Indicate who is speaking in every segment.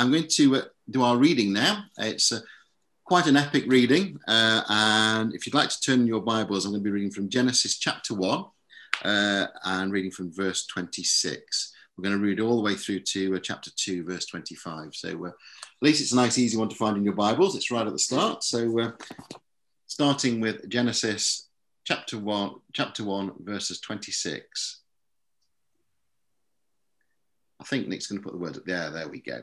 Speaker 1: I'm going to uh, do our reading now. It's uh, quite an epic reading. Uh, and if you'd like to turn your Bibles, I'm going to be reading from Genesis chapter 1 uh, and reading from verse 26. We're going to read all the way through to uh, chapter 2, verse 25. So uh, at least it's a nice, easy one to find in your Bibles. It's right at the start. So starting with Genesis chapter 1, chapter 1, verses 26. I think Nick's going to put the word up there. There we go.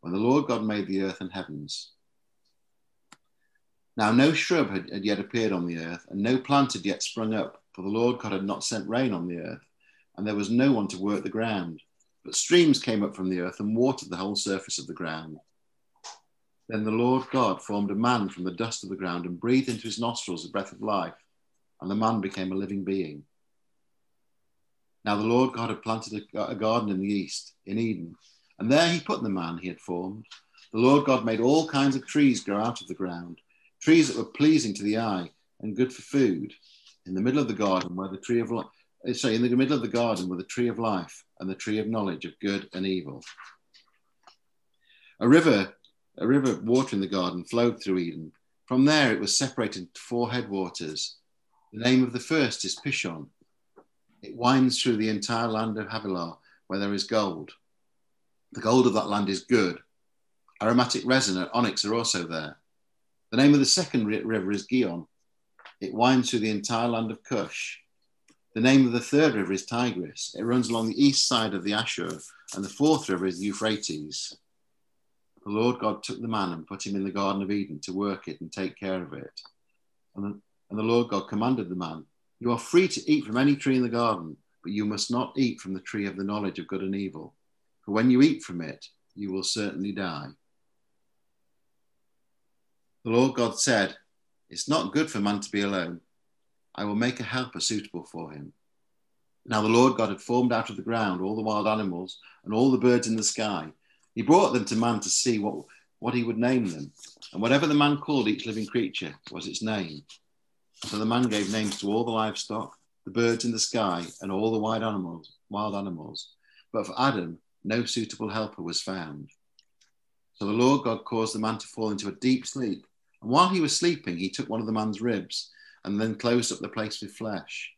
Speaker 1: when the Lord God made the earth and heavens. Now no shrub had, had, yet appeared on the earth, and no plant had yet sprung up, for the Lord God had not sent rain on the earth, and there was no one to work the ground. But streams came up from the earth and watered the whole surface of the ground. Then the Lord God formed a man from the dust of the ground and breathed into his nostrils the breath of life, and the man became a living being. Now the Lord God had planted a, a garden in the east, in Eden and there he put the man he had formed. The Lord God made all kinds of trees grow out of the ground, trees that were pleasing to the eye and good for food. In the middle of the garden were the tree of life. Eh, sorry, in the middle of the garden were the tree of life and the tree of knowledge of good and evil. A river, a river of water in the garden flowed through Eden. From there it was separated into four headwaters. The name of the first is Pishon. It winds through the entire land of Havilah, where there is gold. The gold of that land is good. Aromatic resin and onyx are also there. The name of the second river is Gihon. It winds through the entire land of Cush. The name of the third river is Tigris. It runs along the east side of the Ashur, and the fourth river is the Euphrates. The Lord God took the man and put him in the Garden of Eden to work it and take care of it. And the Lord God commanded the man, You are free to eat from any tree in the garden, but you must not eat from the tree of the knowledge of good and evil for when you eat from it, you will certainly die. The Lord God said, It's not good for man to be alone. I will make a helper suitable for him. Now the Lord God had formed out of the ground all the wild animals and all the birds in the sky. He brought them to man to see what, what he would name them. And whatever the man called each living creature was its name. So the man gave names to all the livestock, the birds in the sky, and all the wild animals, wild animals. But for Adam, no suitable helper was found. So the Lord God caused the man to fall into a deep sleep. And while he was sleeping, he took one of the man's ribs and then closed up the place with flesh.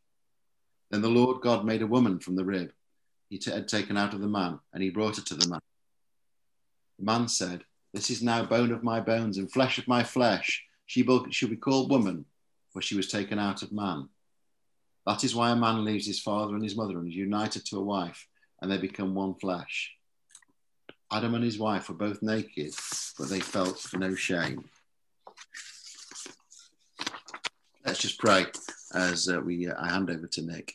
Speaker 1: Then the Lord God made a woman from the rib he t- had taken out of the man, and he brought her to the man. The man said, This is now bone of my bones and flesh of my flesh. She should be called woman, for she was taken out of man. That is why a man leaves his father and his mother and is united to a wife, and they become one flesh. Adam and his wife were both naked, but they felt no shame. Let's just pray as uh, we uh, I hand over to Nick.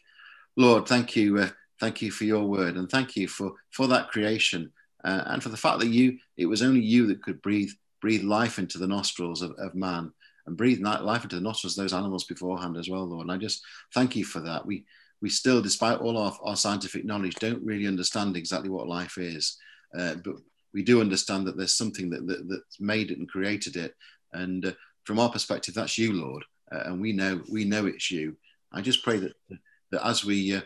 Speaker 1: Lord, thank you, uh, thank you for your word, and thank you for for that creation, uh, and for the fact that you it was only you that could breathe breathe life into the nostrils of, of man and breathe life into the nostrils of those animals beforehand as well, Lord. And I just thank you for that. We we still, despite all our, our scientific knowledge, don't really understand exactly what life is. Uh, but we do understand that there's something that, that that's made it and created it. And uh, from our perspective, that's you, Lord, uh, and we know we know it's you. I just pray that that as we uh,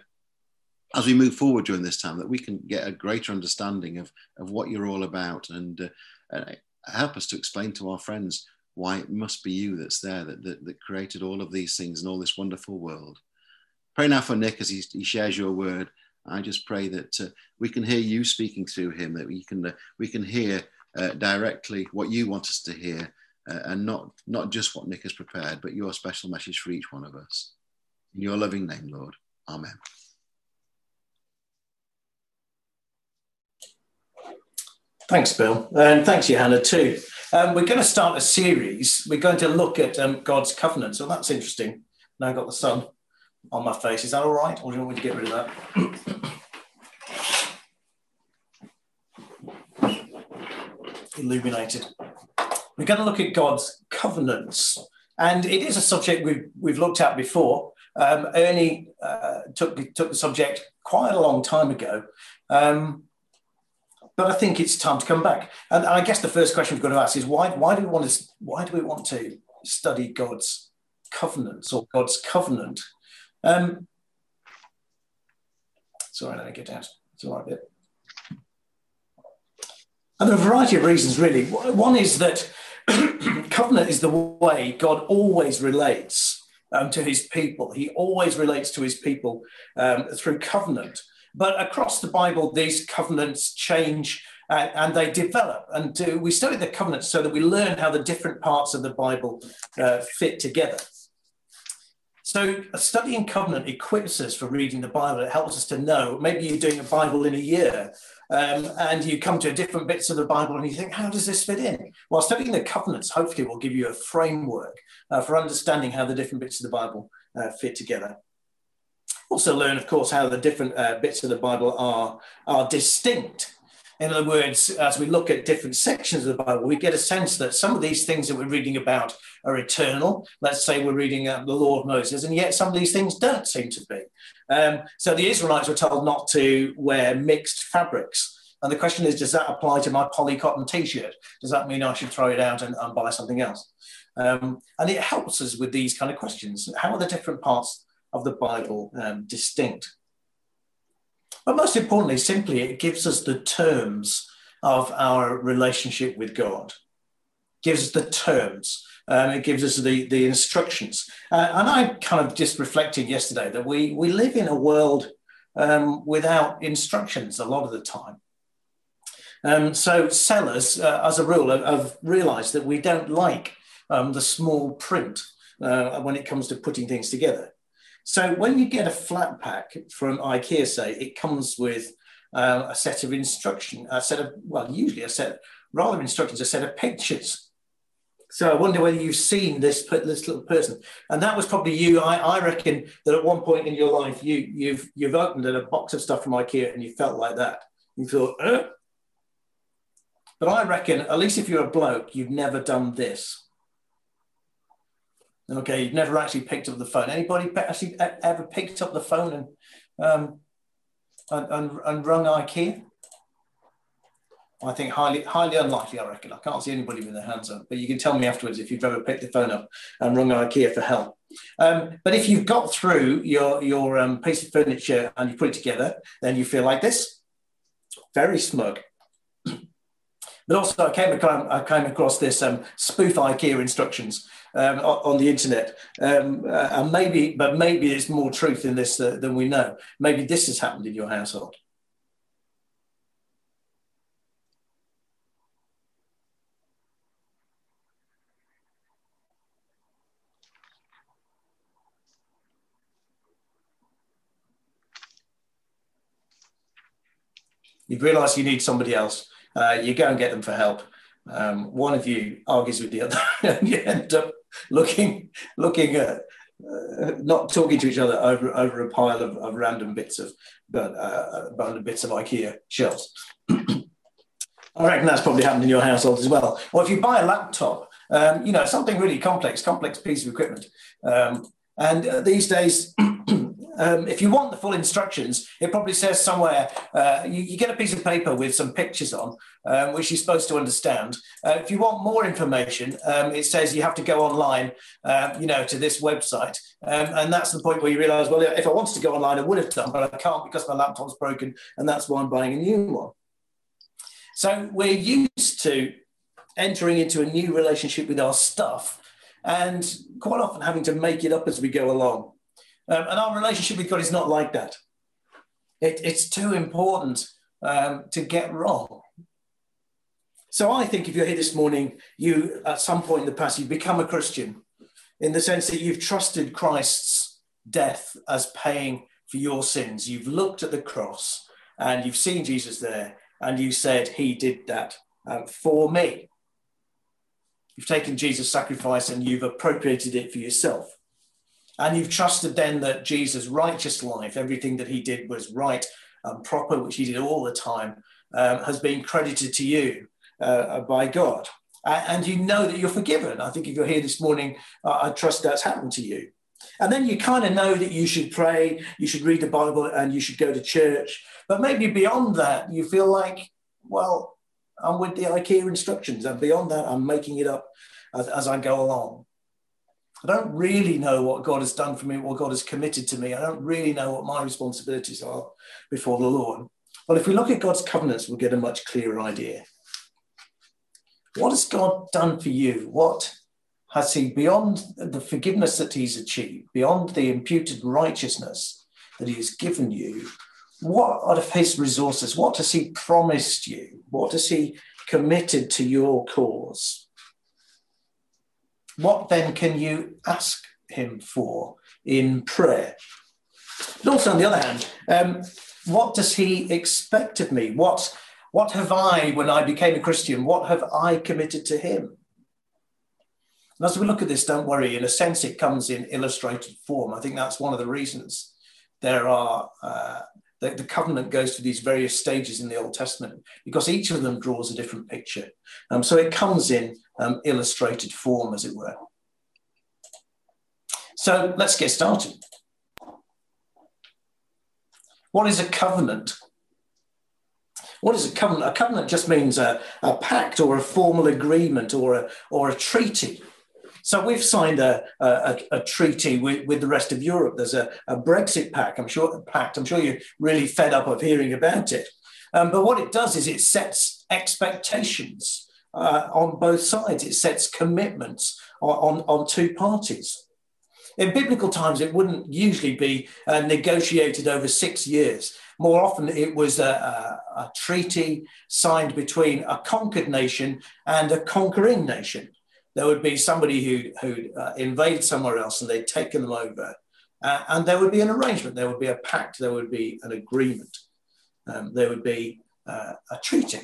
Speaker 1: as we move forward during this time, that we can get a greater understanding of of what you're all about, and uh, help us to explain to our friends why it must be you that's there that, that, that created all of these things and all this wonderful world. Pray now for Nick as he, he shares your word. I just pray that uh, we can hear you speaking through him, that we can uh, we can hear uh, directly what you want us to hear, uh, and not not just what Nick has prepared, but your special message for each one of us. In your loving name, Lord. Amen.
Speaker 2: Thanks, Bill. And thanks, Johanna, too. Um, we're going to start a series. We're going to look at um, God's covenant. So that's interesting. Now I've got the sun on my face. Is that all right? Or do you want me to get rid of that? Illuminated. We're going to look at God's covenants. And it is a subject we've, we've looked at before. Um, Ernie uh, took, took the subject quite a long time ago. Um, but I think it's time to come back. And I guess the first question we've got to ask is why, why do we want to why do we want to study God's covenants or God's covenant? Um, sorry, let me get out. It's all right bit. And there are a variety of reasons, really. One is that covenant is the way God always relates um, to his people. He always relates to his people um, through covenant. But across the Bible, these covenants change uh, and they develop. And uh, we study the covenants so that we learn how the different parts of the Bible uh, fit together. So, studying covenant equips us for reading the Bible. It helps us to know. Maybe you're doing a Bible in a year, um, and you come to different bits of the Bible and you think, how does this fit in? Well, studying the covenants hopefully will give you a framework uh, for understanding how the different bits of the Bible uh, fit together. Also learn, of course, how the different uh, bits of the Bible are, are distinct. In other words, as we look at different sections of the Bible, we get a sense that some of these things that we're reading about are eternal. Let's say we're reading uh, the law of Moses, and yet some of these things don't seem to be. Um, so the Israelites were told not to wear mixed fabrics. And the question is, does that apply to my poly cotton t-shirt? Does that mean I should throw it out and, and buy something else? Um, and it helps us with these kind of questions. How are the different parts of the Bible um, distinct. But most importantly, simply, it gives us the terms of our relationship with God. Gives us the terms. Um, it gives us the, the instructions. Uh, and I kind of just reflected yesterday that we, we live in a world um, without instructions a lot of the time. Um, so sellers, uh, as a rule, have, have, realized that we don't like um, the small print uh, when it comes to putting things together. So when you get a flat pack from IKEA, say, it comes with uh, a set of instruction, a set of, well, usually a set, rather instructions, a set of pictures. So I wonder whether you've seen this, this little person. And that was probably you. I, I reckon that at one point in your life, you, you've, you've opened a box of stuff from IKEA and you felt like that. You thought, uh? But I reckon, at least if you're a bloke, you've never done this. Okay, you've never actually picked up the phone. Anybody actually ever picked up the phone and um, and, and, and rung IKEA? I think highly highly unlikely. I reckon I can't see anybody with their hands up, but you can tell me afterwards if you've ever picked the phone up and rung IKEA for help. Um, but if you've got through your your um, piece of furniture and you put it together, then you feel like this, very smug. but also, I came across, I came across this um, spoof IKEA instructions um, on the internet. Um, uh, and maybe, but maybe there's more truth in this than we know. Maybe this has happened in your household. you realise you need somebody else. Uh, you go and get them for help. Um, one of you argues with the other, and you end up looking looking at uh, not talking to each other over over a pile of, of random bits of but uh, random bits of IKEA shelves. I reckon that's probably happened in your household as well. Or if you buy a laptop, um, you know something really complex, complex piece of equipment, um, and uh, these days. um, if you want the full instructions, it probably says somewhere uh, you, you, get a piece of paper with some pictures on, um, which you're supposed to understand. Uh, if you want more information, um, it says you have to go online, uh, you know, to this website, um, and that's the point where you realise, well, if I wanted to go online, I would have done, but I can't because my laptop's broken, and that's why I'm buying a new one. So we're used to entering into a new relationship with our stuff, and quite often having to make it up as we go along. Um, and our relationship with God is not like that. It, it's too important um, to get wrong. So I think if you're here this morning, you at some point in the past, you've become a Christian in the sense that you've trusted Christ's death as paying for your sins. You've looked at the cross and you've seen Jesus there and you said, He did that um, for me. You've taken Jesus' sacrifice and you've appropriated it for yourself. And you've trusted then that Jesus' righteous life, everything that he did was right and proper, which he did all the time, um, has been credited to you uh, by God. And you know that you're forgiven. I think if you're here this morning, uh, I trust that's happened to you. And then you kind of know that you should pray, you should read the Bible, and you should go to church. But maybe beyond that, you feel like, well, I'm with the IKEA instructions, and beyond that, I'm making it up as, as I go along. I don't really know what God has done for me, what God has committed to me. I don't really know what my responsibilities are before the Lord. But if we look at God's covenants, we'll get a much clearer idea. What has God done for you? What has He, beyond the forgiveness that He's achieved, beyond the imputed righteousness that He has given you, what are His resources? What has He promised you? What has He committed to your cause? What then can you ask him for in prayer? But also, on the other hand, um, what does he expect of me? What, what have I, when I became a Christian, what have I committed to him? And as we look at this, don't worry, in a sense, it comes in illustrated form. I think that's one of the reasons there are uh, the, covenant goes through these various stages in the Old Testament because each of them draws a different picture. Um, so it comes in um, illustrated form, as it were. So let's get started. What is a covenant? What is a covenant? A covenant just means a, a pact or a formal agreement or a, or a treaty. So we've signed a, a, a treaty with, with, the rest of Europe. There's a, a, Brexit pact. I'm sure pact. I'm sure you're really fed up of hearing about it. Um, but what it does is it sets expectations uh, on both sides. It sets commitments on, on, on, two parties. In biblical times, it wouldn't usually be uh, negotiated over six years. More often, it was a, a treaty signed between a conquered nation and a conquering nation there would be somebody who who uh, invaded somewhere else and they'd taken them over, uh, and there would be an arrangement, there would be a pact, there would be an agreement, um, there would be uh, a treaty.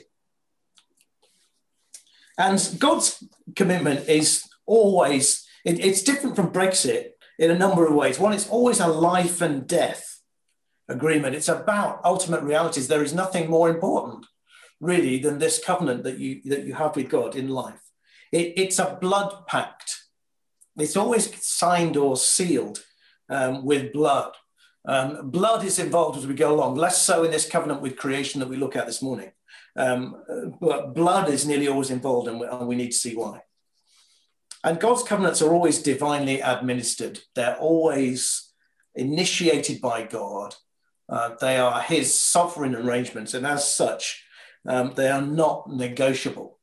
Speaker 2: And God's commitment is always it, it's different from Brexit in a number of ways. One, it's always a life and death agreement. It's about ultimate realities. There is nothing more important, really, than this covenant that you that you have with God in life. It, it's a blood pact. It's always signed or sealed um, with blood. Um, blood is involved as we go along, less so in this covenant with creation that we look at this morning. Um, but blood is nearly always involved, and we, and we need to see why. And God's covenants are always divinely administered, they're always initiated by God. Uh, they are His sovereign arrangements, and as such, um, they are not negotiable.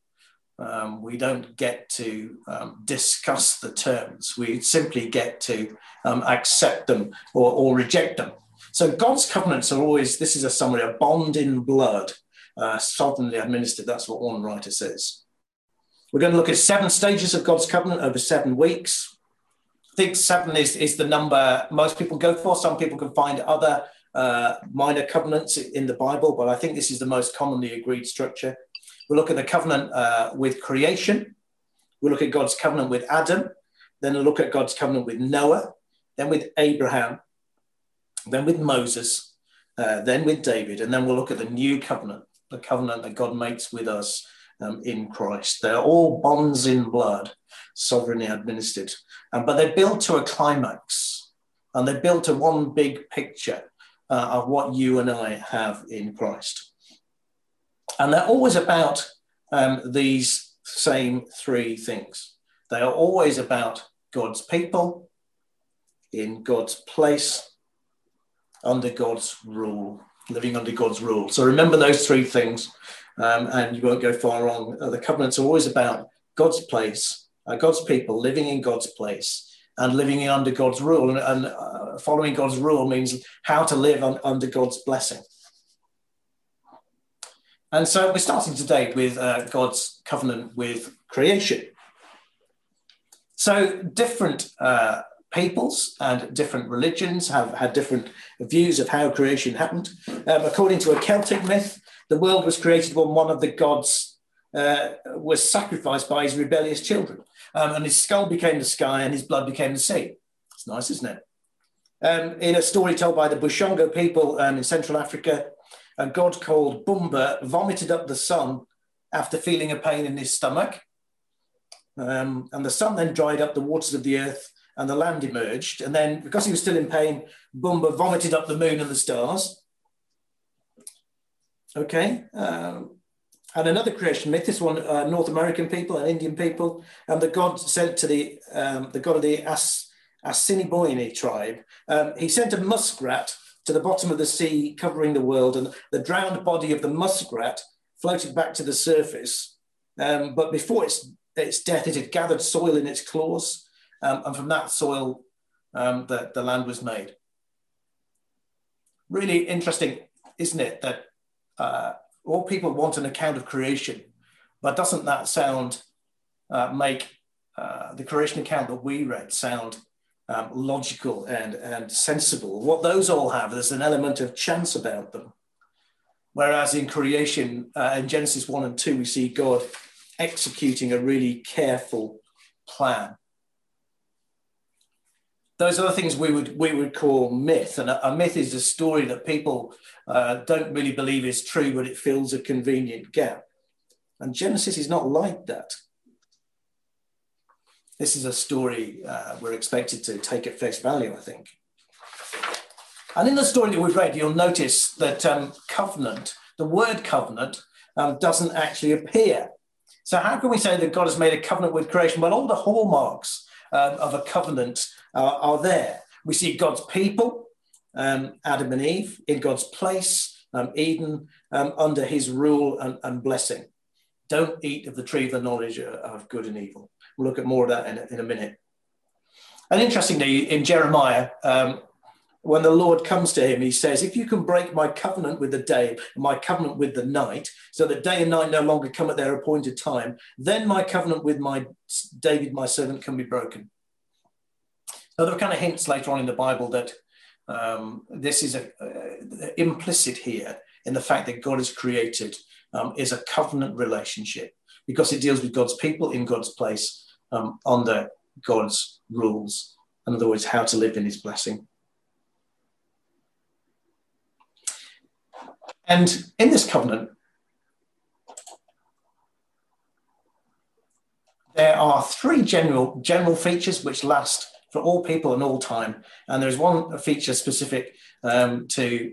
Speaker 2: Um, we don't get to um, discuss the terms. We simply get to um, accept them or, or, reject them. So God's covenants are always, this is a summary, a bond in blood, uh, sovereignly administered. That's what one writer says. We're going to look at seven stages of God's covenant over seven weeks. I think seven is, is the number most people go for. Some people can find other uh, minor covenants in the Bible, but I think this is the most commonly agreed structure. We'll look at the covenant uh, with creation. We'll look at God's covenant with Adam. Then we'll look at God's covenant with Noah. Then with Abraham. Then with Moses. Uh, then with David. And then we'll look at the new covenant, the covenant that God makes with us um, in Christ. They're all bonds in blood, sovereignly administered. Um, but they're built to a climax. and they're built to one big picture uh, of what you and I have in Christ. And they're always about um, these same three things. They are always about God's people, in God's place, under God's rule, living under God's rule. So remember those three things, um, and you won't go far wrong. Uh, the covenants are always about God's place, uh, God's people living in God's place, and living under God's rule. And, and uh, following God's rule means how to live under God's blessing. And so we're starting today with uh, God's covenant with creation. So different uh, peoples and different religions have had different views of how creation happened. Um, according to a Celtic myth, the world was created when one of the gods uh, was sacrificed by his rebellious children, um, and his skull became the sky and his blood became the sea. It's nice, isn't it? Um, in a story told by the Bushongo people um, in Central Africa, a god called Bumba vomited up the sun after feeling a pain in his stomach. Um, and the sun then dried up the waters of the earth and the land emerged. And then, because he was still in pain, Bumba vomited up the moon and the stars. Okay. Um, and another creation myth, this one, uh, North American people and Indian people, and the god sent to the, um, the god of the As, Assiniboine tribe, um, he sent a muskrat to the bottom of the sea, covering the world, and the drowned body of the muskrat floated back to the surface. Um, but before its, its death, it had gathered soil in its claws um, and from that soil, um, the, the land was made. Really interesting, isn't it, that uh, all people want an account of creation, but doesn't that sound uh, make uh, the creation account that we read sound um, logical and, and sensible? What those all have, there's an element of chance about them. Whereas in creation, uh, in Genesis 1 and 2, we see God executing a really careful plan those are the things we would we would call myth. And a, a myth is a story that people uh, don't really believe is true but it fills a convenient gap. And genesis is not like that. This is a story uh, we're expected to take at face value i think. And in the story that we've read you'll notice that um, covenant the word covenant um, doesn't actually appear. So how can we say that god has made a covenant with creation? Well all the hallmarks uh, of a covenant uh, are there. We see God's people, um, Adam and Eve, in God's place, um, Eden, um, under his rule and, and, blessing. Don't eat of the tree of the knowledge of good and evil. We'll look at more of that in a, in a minute. And interestingly, in Jeremiah, um, when the Lord comes to him, he says, If you can break my covenant with the day, my covenant with the night, so that day and night no longer come at their appointed time, then my covenant with my David, my servant, can be broken. So there are kind of hints later on in the Bible that um, this is a, uh, implicit here in the fact that God has created um, is a covenant relationship because it deals with God's people in God's place um, under God's rules. In other words, how to live in his blessing. And in this covenant, there are three general, general features which last for all people and all time. And there's one feature specific um, to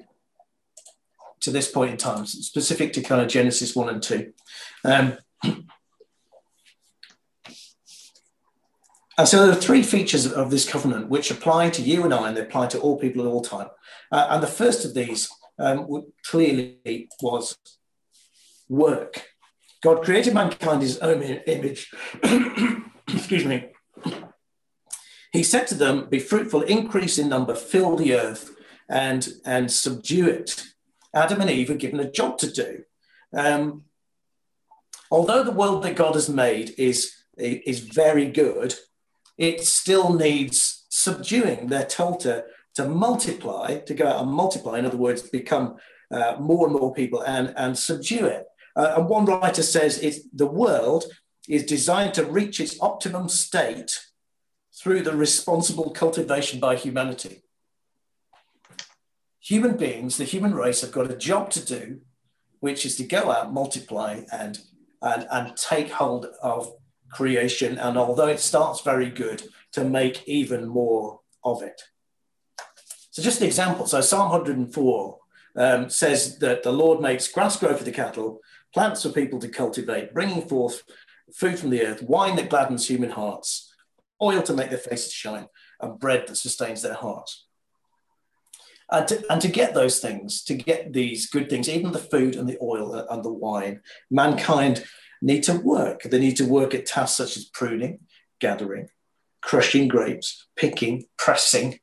Speaker 2: to this point in time, specific to kind of Genesis 1 and 2. Um, and so there are three features of this covenant which apply to you and I, and they apply to all people at all time. Uh, and the first of these um, clearly was work. God created mankind in his own image. Excuse me. He said to them, Be fruitful, increase in number, fill the earth, and, and subdue it. Adam and Eve were given a job to do. Um, although the world that God has made is, is very good, it still needs subduing. They're told to, to multiply, to go out and multiply, in other words, become uh, more and more people and, and subdue it. Uh, and one writer says it's, the world is designed to reach its optimum state through the responsible cultivation by humanity. Human beings, the human race, have got a job to do, which is to go out, multiply, and, and, and take hold of creation. And although it starts very good, to make even more of it. So just an example. So Psalm 104 um, says that the Lord makes grass grow for the cattle, plants for people to cultivate, bringing forth food from the earth, wine that gladdens human hearts, oil to make their faces shine, and bread that sustains their hearts. And to, and to get those things, to get these good things, even the food and the oil and the wine, mankind need to work. They need to work at tasks such as pruning, gathering, crushing grapes, picking, pressing,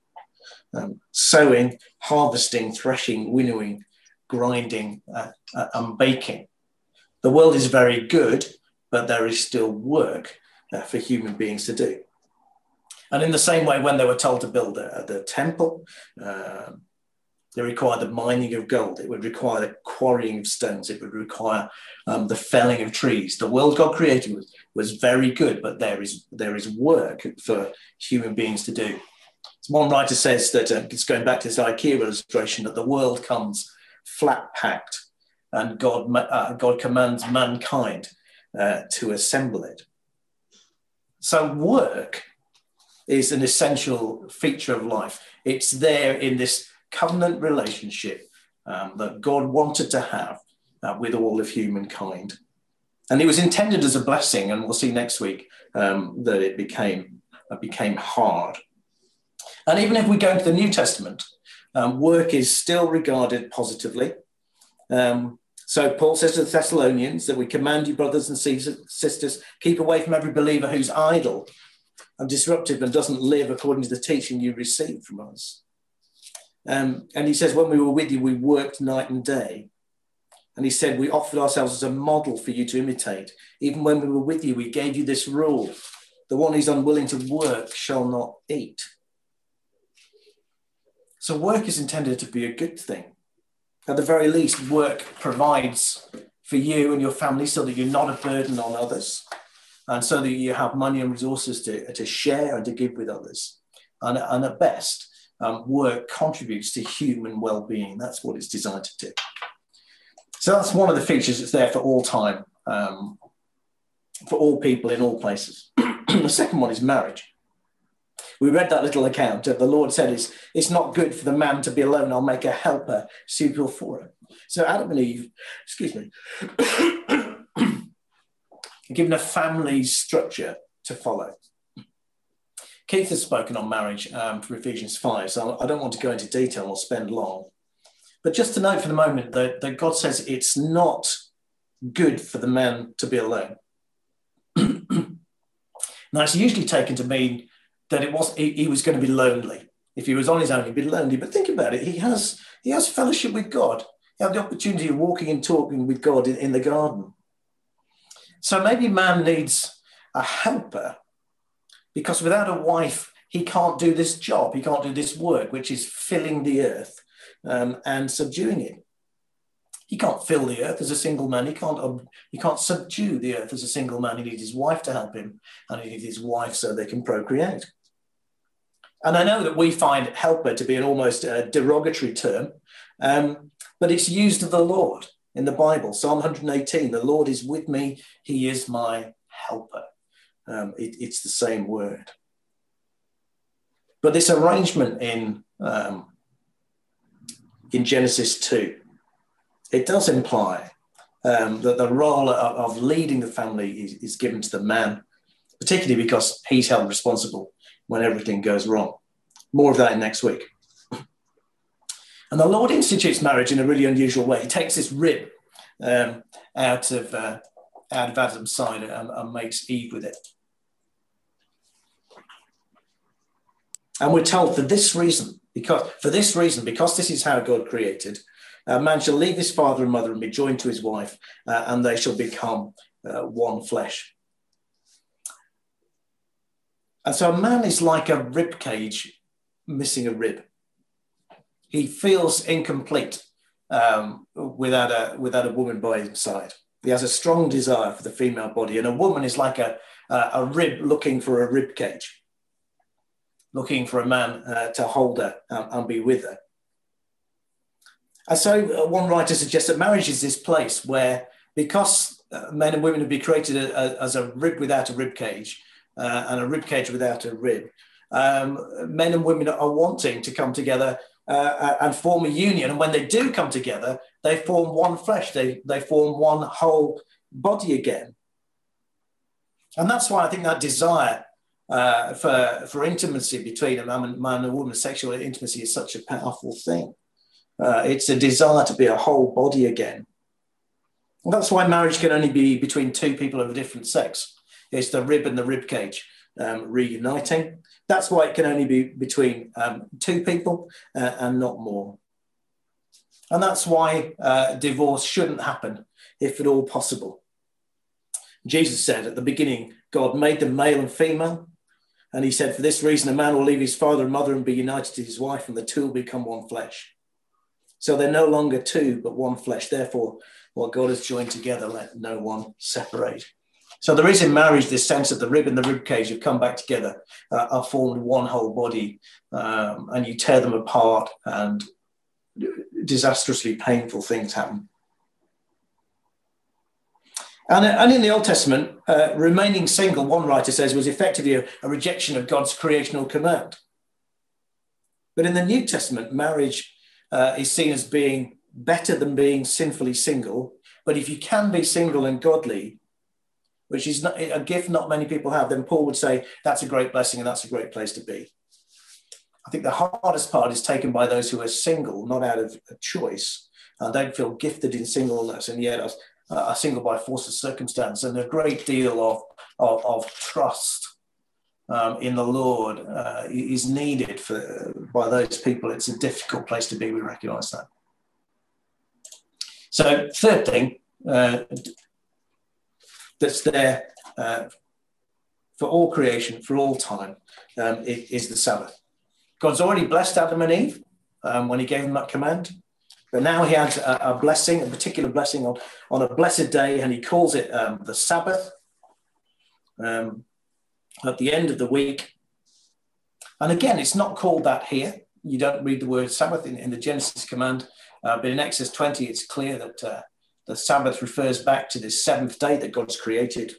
Speaker 2: um, sowing, harvesting, threshing, winnowing, grinding, uh, uh, and baking. The world is very good, but there is still work uh, for human beings to do. And in the same way, when they were told to build a, the temple, um, they required the mining of gold. It would require the quarrying of stones. It would require um, the felling of trees. The world God created was, was very good, but there is there is work for human beings to do. One writer says that uh, it's going back to this IKEA illustration that the world comes flat packed, and God uh, God commands mankind uh, to assemble it. So work is an essential feature of life. It's there in this covenant relationship um, that God wanted to have uh, with all of humankind. And it was intended as a blessing, and we'll see next week um, that it became, uh, became hard. And even if we go into the New Testament, um, work is still regarded positively. Um, so Paul says to the Thessalonians that we command you, brothers and sisters, keep away from every believer who's idle and disruptive and doesn't live according to the teaching you received from us. Um, and he says, when we were with you, we worked night and day. And he said, we offered ourselves as a model for you to imitate. Even when we were with you, we gave you this rule the one who's unwilling to work shall not eat. So, work is intended to be a good thing. At the very least, work provides for you and your family so that you're not a burden on others and so that you have money and resources to, to share and to give with others. And, and at best, um, work contributes to human well-being. That's what it's designed to do. So that's one of the features that's there for all time, um, for all people in all places. the second one is marriage. We read that little account. Of the Lord said, it's, it's not good for the man to be alone. I'll make a helper suitable for him. So Adam and Eve, excuse me, given a family structure to follow. Keith has spoken on marriage um, from Ephesians 5, so I don't want to go into detail or spend long. But just to note for the moment that, that God says it's not good for the man to be alone. now, it's usually taken to mean that it was he, he, was going to be lonely. If he was on his own, he'd be lonely. But think about it: he has he has fellowship with God. He had the opportunity of walking and talking with God in, in the garden. So maybe man needs a helper because without a wife, he can't do this job. He can't do this work, which is filling the earth um, and subduing it. He can't fill the earth as a single man. He can't, um, he can't subdue the earth as a single man. He needs his wife to help him, and he needs his wife so they can procreate. And I know that we find helper to be an almost uh, derogatory term, um, but it's used of the Lord in the Bible. Psalm 118 The Lord is with me, he is my helper um, it, it's the same word. But this arrangement in, um, in Genesis 2, it does imply um, that the role of, leading the family is, is, given to the man, particularly because he's held responsible when everything goes wrong. More of that next week. And the Lord institutes marriage in a really unusual way. He takes this rib um, out of uh, out of Adam's side and, and makes Eve with it. And we're told for this reason, because for this reason, because this is how God created, a man shall leave his father and mother and be joined to his wife, uh, and they shall become uh, one flesh. And so a man is like a rib cage missing a rib. He feels incomplete um, without a without a woman by his side. He has a strong desire for the female body, and a woman is like a a, a rib looking for a rib cage looking for a man uh, to hold her um, and be with her. And so, uh, one writer suggests that marriage is this place where, because uh, men and women have been created a, as a rib without a rib cage uh, and a rib cage without a rib, um, men and women are wanting to come together uh, and form a union. And when they do come together, they form one flesh, they, they form one whole body again. And that's why I think that desire uh, for, for intimacy between a man, and, man and a woman, sexual intimacy is such a powerful thing. Uh, it's a desire to be a whole body again. And that's why marriage can only be between two people of a different sex. It's the rib and the rib cage um, reuniting. That's why it can only be between um, two people uh, and not more. And that's why uh, divorce shouldn't happen if at all possible. Jesus said at the beginning, God made them male and female. And he said, For this reason, a man will leave his father and mother and be united to his wife, and the two will become one flesh. So they're no longer two, but one flesh. Therefore, what God has joined together, let no one separate. So there is in marriage this sense that the rib and the rib cage have come back together, uh, are formed one whole body, um, and you tear them apart, and disastrously painful things happen. And, and in the Old Testament, uh, remaining single, one writer says, was effectively a, a rejection of God's creational command. But in the New Testament, marriage uh, is seen as being better than being sinfully single. But if you can be single and godly, which is not, a gift not many people have, then Paul would say that's a great blessing and that's a great place to be. I think the hardest part is taken by those who are single, not out of choice, and don't feel gifted in singleness, and yet are, are single by force of circumstance. And a great deal of, of, of trust um, in the Lord uh, is needed for, by those people. It's a difficult place to be, we recognize that. So, third thing, uh, that's there uh, for all creation, for all time, um, is the Sabbath. God's already blessed Adam and Eve um, when he gave them that command. But now he adds a, a, blessing, a particular blessing on, on a blessed day, and he calls it um, the Sabbath um, at the end of the week. And again, it's not called that here. You don't read the word Sabbath in, in the Genesis command, uh, but in Exodus 20, it's clear that uh, the Sabbath refers back to this seventh day that God's created.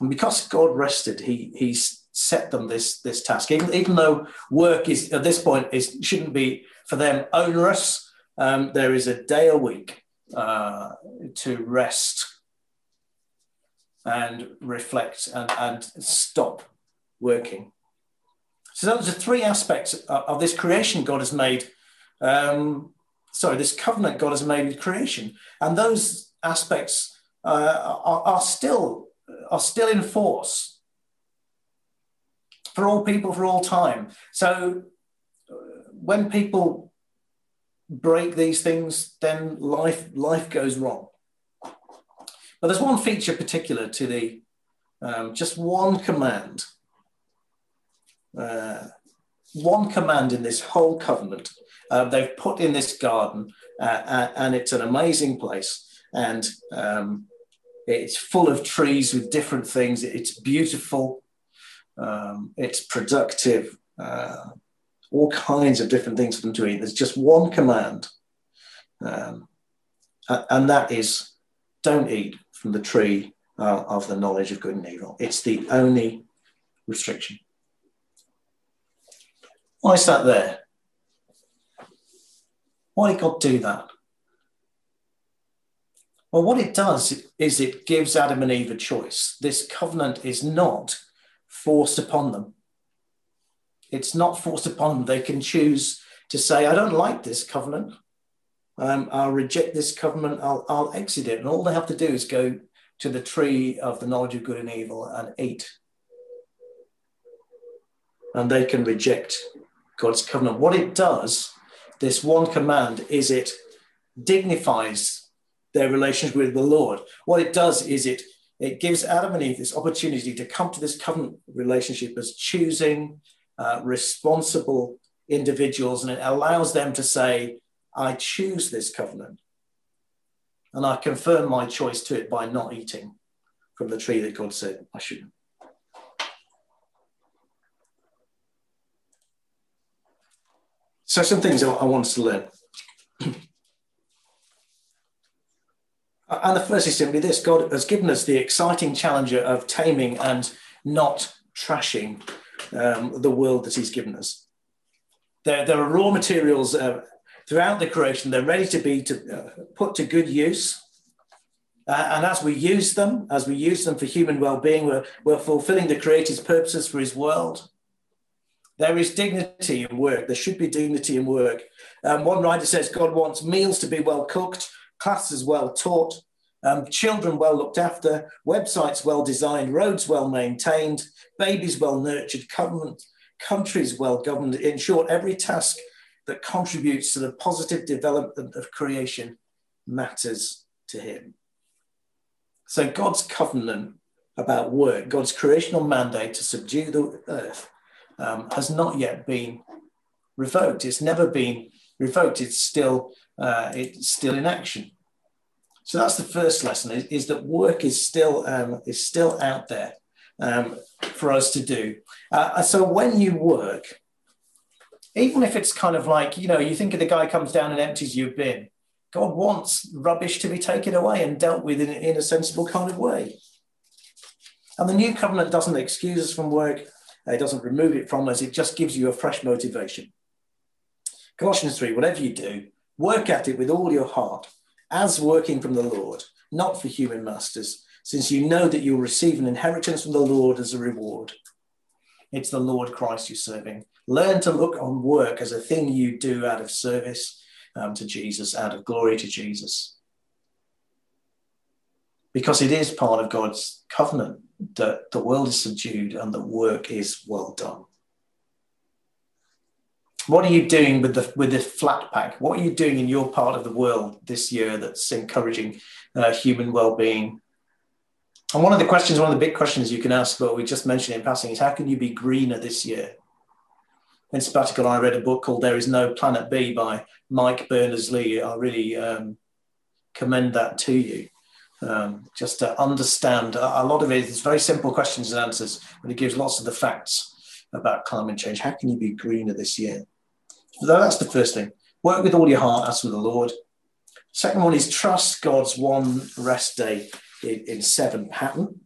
Speaker 2: And because God rested, he, he set them this, this task. Even, even though work is at this point is shouldn't be for them onerous, um, there is a day a week uh, to rest and reflect and, and stop working. So those are three aspects of this creation God has made um, sorry, this covenant God has made with creation, and those aspects uh, are, are, still are still in force for all people for all time. So uh, when people break these things, then life life goes wrong. But there's one feature particular to the um, just one command. Uh, one command in this whole covenant uh, they've put in this garden, uh, and it's an amazing place. And um, it's full of trees with different things. It's beautiful. Um, it's productive. Uh, all kinds of different things for them to eat. There's just one command, um, and that is don't eat from the tree uh, of the knowledge of good and evil. It's the only restriction. Why is that there? Why did God do that? Well, what it does is it gives Adam and Eve a choice. This covenant is not forced upon them. It's not forced upon them. They can choose to say, I don't like this covenant. Um, I'll reject this covenant. I'll, I'll exit it. And all they have to do is go to the tree of the knowledge of good and evil and eat. And they can reject God's covenant. What it does this one command is it dignifies their relationship with the Lord. What it does is it it gives Adam and Eve this opportunity to come to this covenant relationship as choosing uh, responsible individuals, and it allows them to say, "I choose this covenant, and I confirm my choice to it by not eating from the tree that God said I shouldn't." So some things I want us to learn. and the first is simply this God has given us the exciting challenge of taming and not trashing um, the world that He's given us. There, there are raw materials uh, throughout the creation. They're ready to be to, uh, put to good use. Uh, and as we use them, as we use them for human well-being, we're, we're fulfilling the Creator's purposes for His world. There is dignity in work. There should be dignity in work. Um, one writer says God wants meals to be well cooked, classes well taught, um, children well looked after, websites well designed, roads well maintained, babies well nurtured, government, countries well governed. In short, every task that contributes to the positive development of creation matters to him. So God's covenant about work, God's creational mandate to subdue the earth, um, has not yet been revoked. It's never been revoked. It's still uh, it's still in action. So that's the first lesson: is, is that work is still um, is still out there um, for us to do. Uh, so when you work, even if it's kind of like you know, you think of the guy comes down and empties your bin. God wants rubbish to be taken away and dealt with in, in a sensible kind of way. And the new covenant doesn't excuse us from work, it doesn't remove it from us, it just gives you a fresh motivation. Colossians 3 whatever you do, work at it with all your heart, as working from the Lord, not for human masters, since you know that you'll receive an inheritance from the Lord as a reward. It's the Lord Christ you're serving. Learn to look on work as a thing you do out of service um, to Jesus, out of glory to Jesus. Because it is part of God's covenant that the world is subdued and that work is well done. What are you doing with the with the flat pack? What are you doing in your part of the world this year that's encouraging uh, human well-being? And one of the questions, one of the big questions you can ask, but we just mentioned in passing, is how can you be greener this year? In sabbatical, I read a book called "There Is No Planet B" by Mike Berners-Lee. I really um, commend that to you. Um, just to understand a, lot of it is very simple questions and answers, but it gives lots of the facts about climate change. How can you be greener this year? So that's the first thing. Work with all your heart, as with the Lord. Second one is trust God's one rest day in, in seven pattern.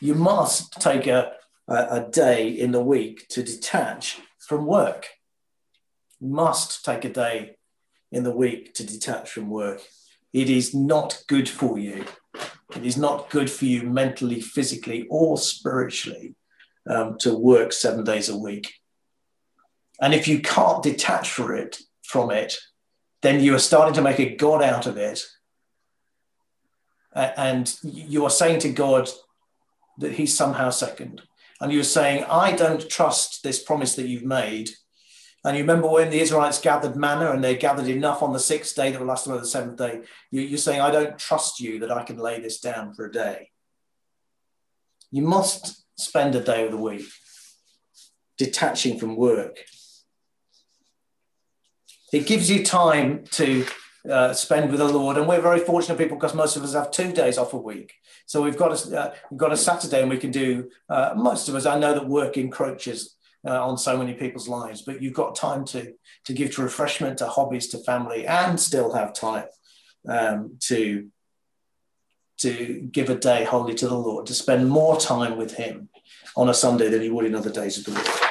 Speaker 2: You must take a, a, a day in the week to detach from work. You must take a day in the week to detach from work. It is not good for you. It is not good for you mentally, physically, or spiritually um, to work seven days a week. And if you can't detach for it from it, then you are starting to make a God out of it. And you are saying to God that He's somehow second. And you're saying, I don't trust this promise that you've made. And you remember when the Israelites gathered manna and they gathered enough on the sixth day that will last them on the seventh day. You're saying, I don't trust you that I can lay this down for a day. You must spend a day of the week detaching from work it gives you time to uh, spend with the Lord. And we're very fortunate people because most of us have two days off a week. So we've got a, uh, we've got a Saturday and we can do, uh, most of us, I know that work encroaches uh, on so many people's lives, but you've got time to, to give to refreshment, to hobbies, to family, and still have time um, to, to give a day wholly to the Lord, to spend more time with Him on a Sunday than you would in other days of the week.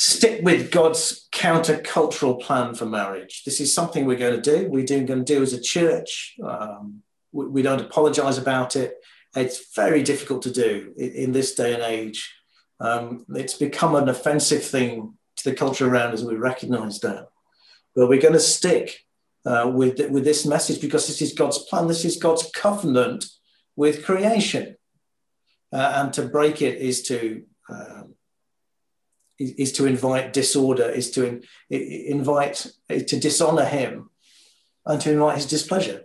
Speaker 2: stick with God's countercultural plan for marriage. This is something we're going to do. We're doing, going to do as a church. Um, we, we, don't apologize about it. It's very difficult to do in, in this day and age. Um, it's become an offensive thing to the culture around us. We recognize that. But we're going to stick uh, with, with this message because this is God's plan. This is God's covenant with creation. Uh, and to break it is to um, is, is to invite disorder, is to in, invite, to dishonor him and to invite his displeasure.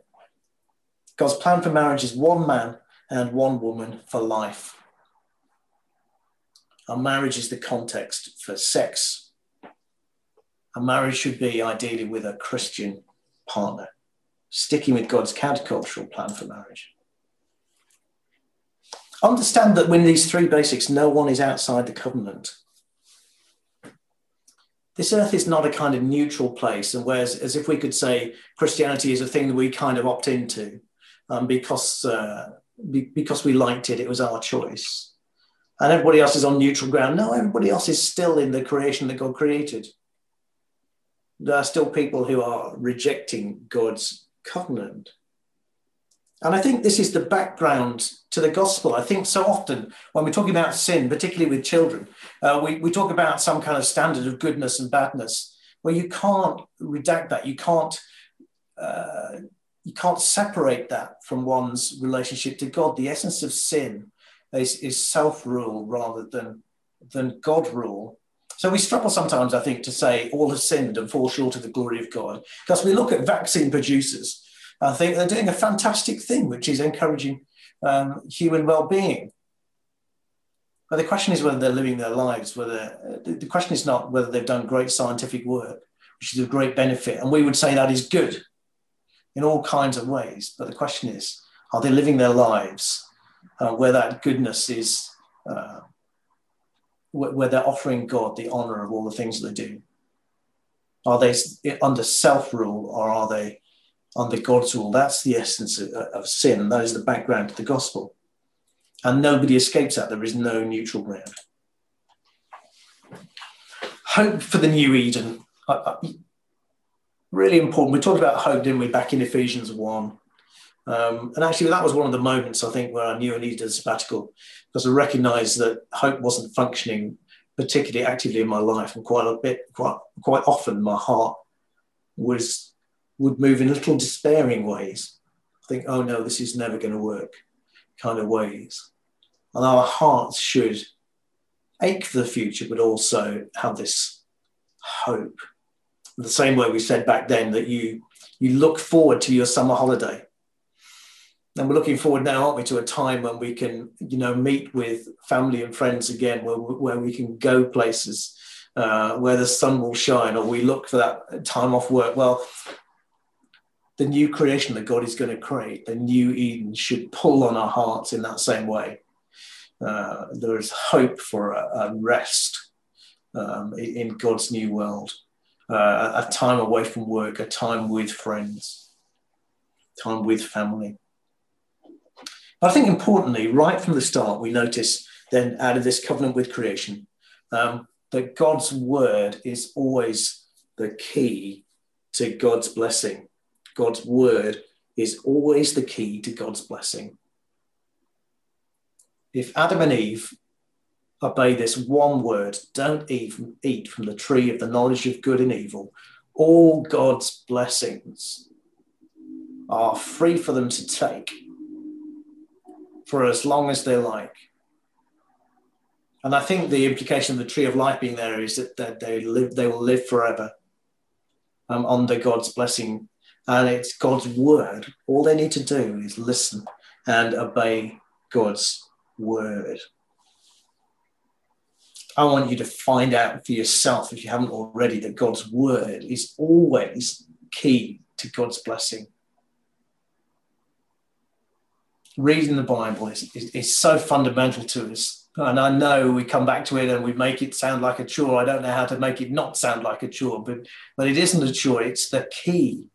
Speaker 2: God's plan for marriage is one man and one woman for life. Our marriage is the context for sex. A marriage should be ideally with a Christian partner, sticking with God's countercultural plan for marriage. Understand that when these three basics, no one is outside the covenant this earth is not a kind of neutral place and whereas as if we could say christianity is a thing that we kind of opt into um, because uh, be, because we liked it it was our choice and everybody else is on neutral ground. No, everybody else is still in the creation that God created. There are still people who are rejecting God's covenant. And I think this is the background to the gospel. I think so often when we're talking about sin, particularly with children, uh, we, we talk about some kind of standard of goodness and badness, where you can't redact that. You can't uh, you can't separate that from one's relationship to God. The essence of sin is, is self rule rather than, than God rule. So we struggle sometimes, I think, to say all have sinned and fall short of the glory of God. Because we look at vaccine producers, I think they're doing a fantastic thing, which is encouraging um, human well being. But the question is whether they're living their lives, whether the question is not whether they've done great scientific work, which is a great benefit. And we would say that is good in all kinds of ways. But the question is, are they living their lives uh, where that goodness is, uh, where they're offering God the honor of all the things they do? Are they under self rule or are they under God's rule? That's the essence of, of sin, and that is the background to the gospel. And nobody escapes that. There is no neutral ground. Hope for the new Eden. Really important. We talked about hope, didn't we, back in Ephesians 1. Um, and actually, that was one of the moments I think where I knew I needed a sabbatical because I recognized that hope wasn't functioning particularly actively in my life, and quite a bit, quite quite often, my heart was would move in little despairing ways. I think, oh no, this is never going to work, kind of ways. And our hearts should ache for the future, but also have this hope. The same way we said back then that you you look forward to your summer holiday and we're looking forward now, aren't we, to a time when we can, you know, meet with family and friends again, where, where we can go places uh, where the sun will shine, or we look for that time off work. Well, the new creation that God is going to create, the new Eden, should pull on our hearts in that same way. Uh, there is hope for a, a rest um, in God's new world, uh, a time away from work, a time with friends, time with family. But I think importantly, right from the start, we notice then out of this covenant with creation um, that God's word is always the key to God's blessing. God's word is always the key to God's blessing. If Adam and Eve obey this one word, don't even eat from the tree of the knowledge of good and evil, all God's blessings are free for them to take for as long as they like. And I think the implication of the tree of life being there is that, they live, they will live forever um, under God's blessing. And it's God's word. All they need to do is listen and obey God's word. I want you to find out for yourself, if you haven't already, that God's word is always key to God's blessing reading the Bible is, is, is, so fundamental to us. And I know we come back to it and we make it sound like a chore. I don't know how to make it not sound like a chore, but, but it isn't a chore. It's the key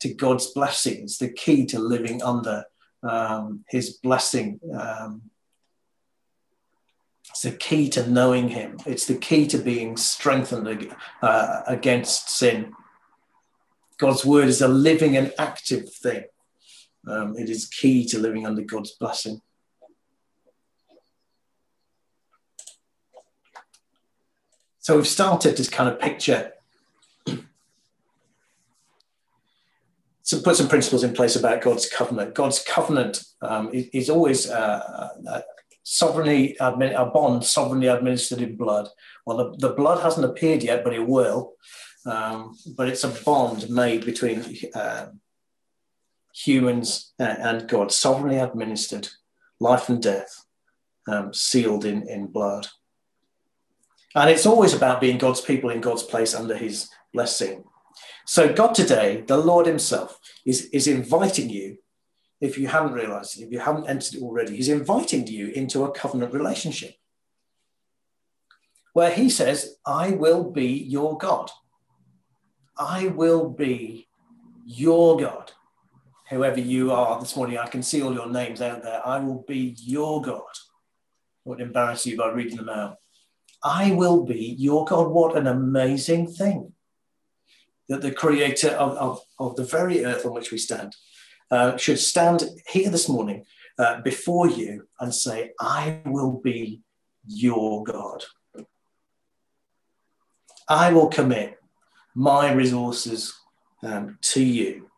Speaker 2: to God's blessings, the key to living under um, His blessing. Um, it's the key to knowing Him. It's the key to being strengthened uh, against sin. God's word is a living and active thing. Um, it is key to living under God's blessing. So we've started this kind of picture, to put some principles in place about God's covenant. God's covenant um, is, always uh, uh, sovereignly admin, a bond sovereignly administered in blood. Well, the, the blood hasn't appeared yet, but it will. Um, but it's a bond made between uh, humans and God, sovereignly administered, life and death, um, sealed in, in blood. And it's always about being God's people in God's place under his blessing. So, God today, the Lord Himself, is, is inviting you, if you haven't realized it, if you haven't entered it already, He's inviting you into a covenant relationship where He says, I will be your God. I will be your God whoever you are this morning, I can see all your names out there. I will be your God. I won't embarrass you by reading them out. I will be your God. What an amazing thing that the creator of, of, of the very earth on which we stand uh, should stand here this morning uh, before you and say, I will be your God. I will commit my resources um, to you.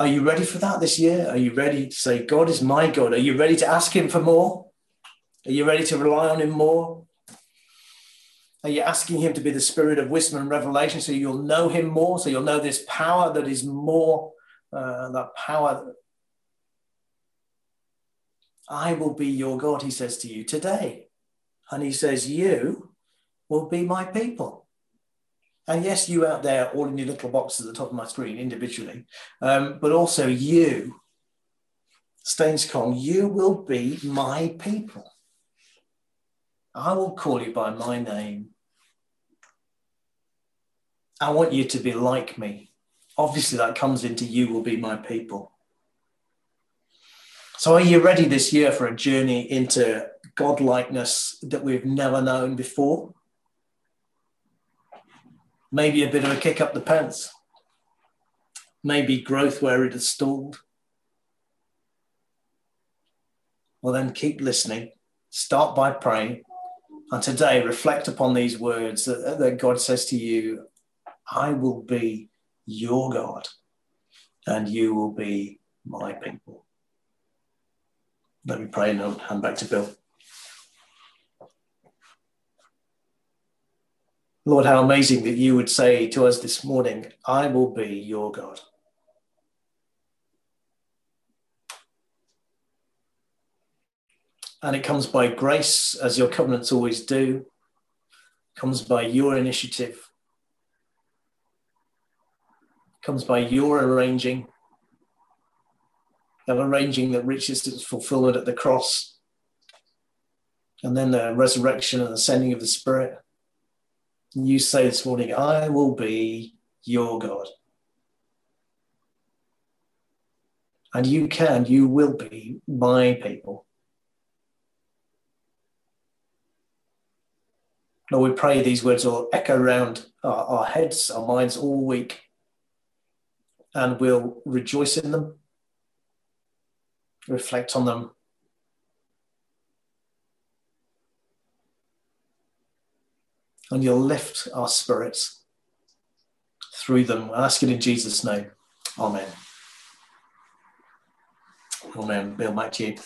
Speaker 2: Are you ready for that this year? Are you ready to say, God is my God? Are you ready to ask Him for more? Are you ready to rely on Him more? Are you asking Him to be the spirit of wisdom and revelation so you'll know Him more? So you'll know this power that is more, uh, that power. I will be your God, He says to you today. And He says, You will be my people. And yes, you out there, all in your little box at the top of my screen individually, um, but also you, Staines Kong, you will be my people. I will call you by my name. I want you to be like me. Obviously, that comes into you will be my people. So, are you ready this year for a journey into godlikeness that we've never known before? maybe a bit of a kick up the pants, maybe growth where it has stalled. Well, then keep listening. Start by praying. And today, reflect upon these words that, that God says to you I will be your God, and you will be my people. Let me pray and I'll hand back to Bill. Lord, how amazing that you would say to us this morning, I will be your God. And it comes by grace, as your covenants always do, it comes by your initiative, it comes by your arranging, that arranging that reaches its fulfillment at the cross, and then the resurrection and the sending of the Spirit. You say this morning, I will be your God. And you can, you will be my people. Lord, we pray these words will echo around our, our heads, our minds all week, and we'll rejoice in them, reflect on them, and you'll lift our spirits through them. I ask it in Jesus' name. Amen. Amen. Bill, back to you.